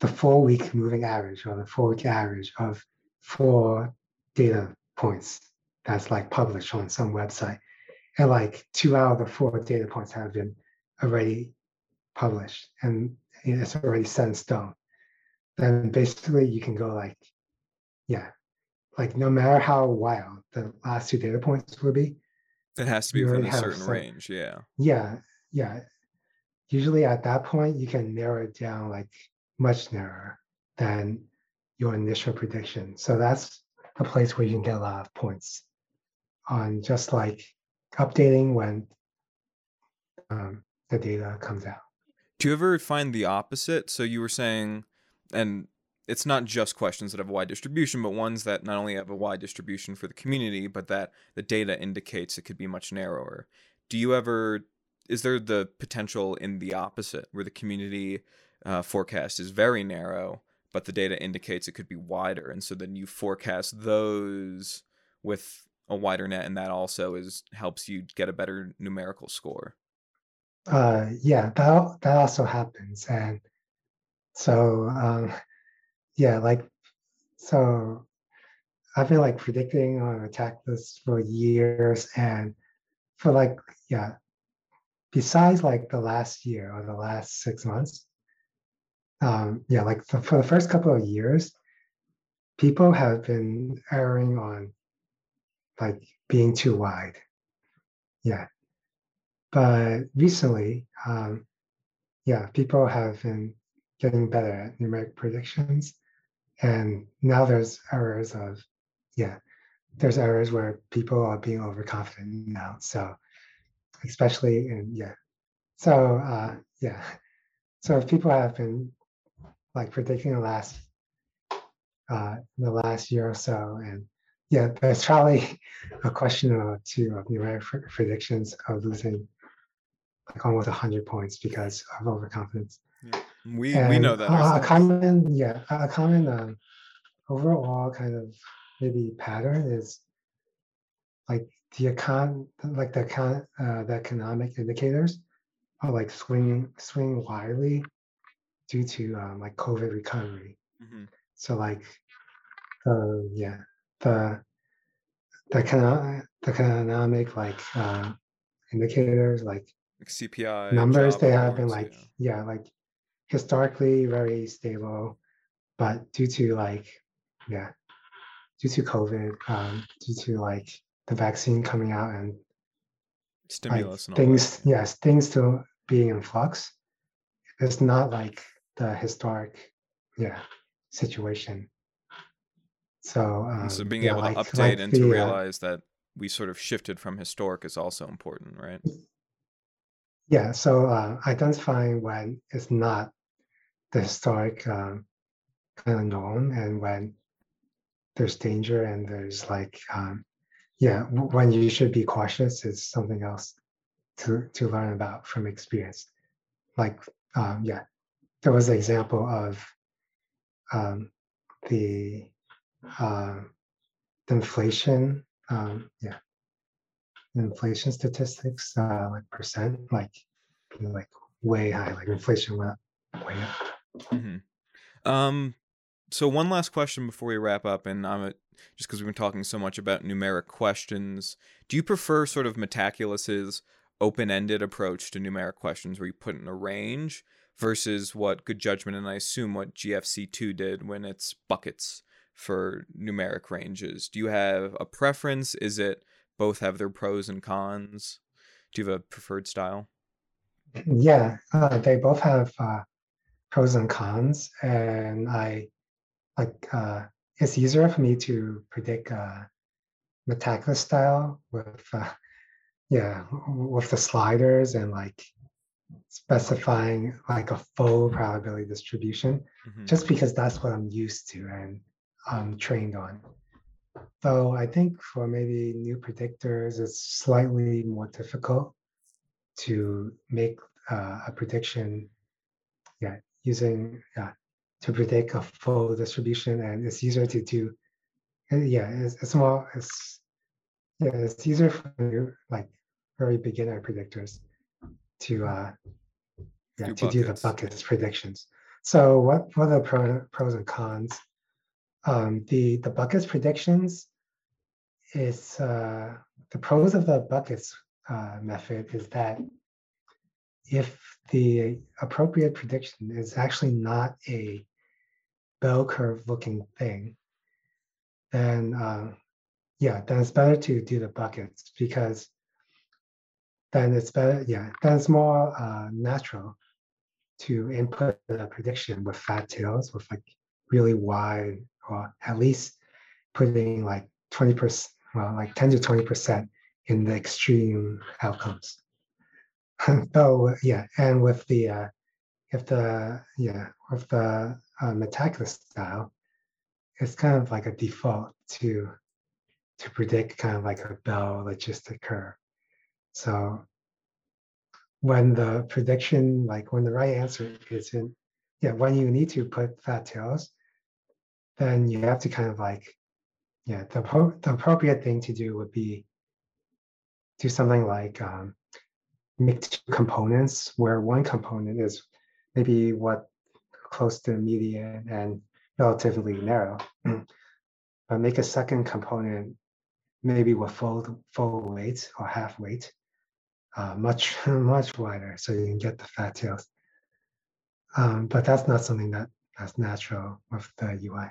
the four week moving average or the four week average of four data points that's like published on some website, and like two out of the four data points have been already published, and it's already set in stone, then basically you can go like, yeah, like no matter how wild the last two data points will be, it has to be within a certain some- range. Yeah. yeah, yeah. Usually at that point, you can narrow it down like much narrower than your initial prediction. So that's a place where you can get a lot of points on just like updating when um, the data comes out. Do you ever find the opposite? So you were saying, and it's not just questions that have a wide distribution, but ones that not only have a wide distribution for the community, but that the data indicates it could be much narrower. Do you ever, is there the potential in the opposite, where the community uh, forecast is very narrow, but the data indicates it could be wider? And so then you forecast those with a wider net, and that also is helps you get a better numerical score. Uh, yeah, that that also happens, and so um, yeah, like so I've been like predicting on Metaculus for years, and for like yeah, besides like the last year or the last six months, um, yeah, like for, for the first couple of years, people have been erring on like being too wide. Yeah. But recently, um, yeah, people have been getting better at numeric predictions. And now there's errors of, yeah, there's errors where people are being overconfident now. So, especially in, yeah. So, uh, yeah. So if people have been like predicting the last, uh, the last year or so, and yeah, there's probably a question or two of numeric pr- predictions of losing like almost 100 points because of overconfidence. We we know that. uh, a common, yeah, a common um, overall kind of maybe pattern is like the econ, like the econ, uh, the economic indicators are like swinging swing widely due to um, like COVID recovery. Mhm. So like, uh, yeah, the the econo- the economic like uh, indicators like Like CPI numbers they have been like yeah. yeah like historically very stable but due to like yeah due to covid um due to like the vaccine coming out and like and all things that. yes things still being in flux it's not like the historic yeah situation so um so being yeah, able to like- update like and the, to uh, realize that we sort of shifted from historic is also important, right? Yeah, so uh, identifying when it's not the historic um, kind of norm and when there's danger and there's like, um, yeah, when you should be cautious is something else to, to learn about from experience. Like, um, yeah, there was an example of um, the, the inflation, um, yeah, inflation statistics, uh, like percent, like like way high, like inflation went up way up. hmm Um, so one last question before we wrap up, and I'm a, just because we've been talking so much about numeric questions. Do you prefer sort of Metaculus's open-ended approach to numeric questions, where you put in a range, versus what Good Judgment and I assume what GFC2 did when it's buckets for numeric ranges? Do you have a preference? Is it both have their pros and cons? Do you have a preferred style? Yeah, uh, they both have uh, pros and cons, and I like uh, it's easier for me to predict uh, Metaculus style with uh, yeah with the sliders and like specifying like a full probability distribution. Mhm. just because that's what I'm used to and I'm trained on. Though I think for maybe new predictors, it's slightly more difficult to make uh, a prediction, yeah, using yeah to predict a full distribution, and it's easier to do. uh, Yeah, it's, it's more it's yeah it's easier for like very beginner predictors to uh yeah Do to do the buckets. buckets predictions. So what what are the pro, pros and cons? Um, the the buckets predictions is uh, the pros of the buckets uh, method is that if the appropriate prediction is actually not a bell curve looking thing, then uh, yeah, then it's better to do the buckets because then it's better, yeah, then it's more uh, natural to input a prediction with fat tails with like really wide or at least putting like 20%, well, like 10 to 20% in the extreme outcomes. so yeah, and with the uh, if the yeah with the uh, metaculus style, it's kind of like a default to to predict kind of like a bell logistic curve. So when the prediction, like when the right answer is in, yeah, when you need to put fat tails, then you have to kind of like, yeah, the, the appropriate thing to do would be do something like um, make two components where one component is maybe what close to the median and relatively narrow, but make a second component maybe with full full weight or half weight, uh, much much wider, so you can get the fat tails. Um, but that's not something that that's natural with the UI.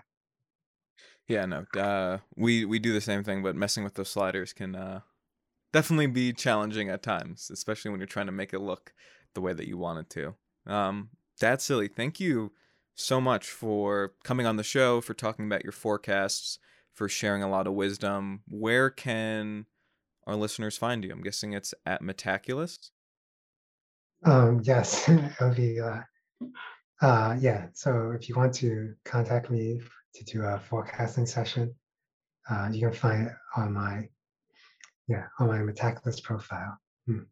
Yeah, no, uh, we we do the same thing, but messing with those sliders can uh, definitely be challenging at times, especially when you're trying to make it look the way that you want it to. Um, Datscilly. Thank you so much for coming on the show, for talking about your forecasts, for sharing a lot of wisdom. Where can our listeners find you? I'm guessing it's at Metaculus. Um, yes, it'll be. Uh, uh, yeah. So if you want to contact me to do a forecasting session, uh, you can find it on my yeah, on my Metaculus profile. Hmm.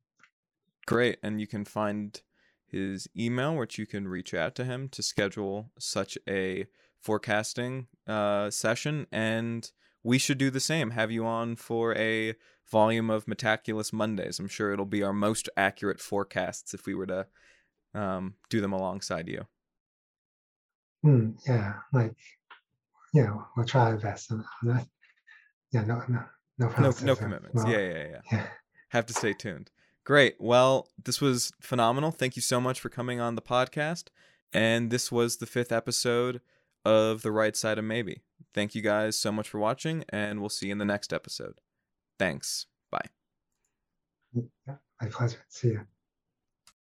Great. And you can find his email, which you can reach out to him to schedule such a forecasting uh, session. And we should do the same. Have you on for a volume of Metaculus Mondays. I'm sure it'll be our most accurate forecasts if we were to um, do them alongside you. Hmm, yeah, like, you know, we'll try our best that. Yeah, no, no, no, no, no uh, commitments. Well, yeah, yeah, yeah, yeah. Have to stay tuned. Great. Well, this was phenomenal. Thank you so much for coming on the podcast. And this was the fifth episode of The Right Side of Maybe. Thank you guys so much for watching, and we'll see you in the next episode. Thanks. Bye. Mm, yeah, my pleasure. See you.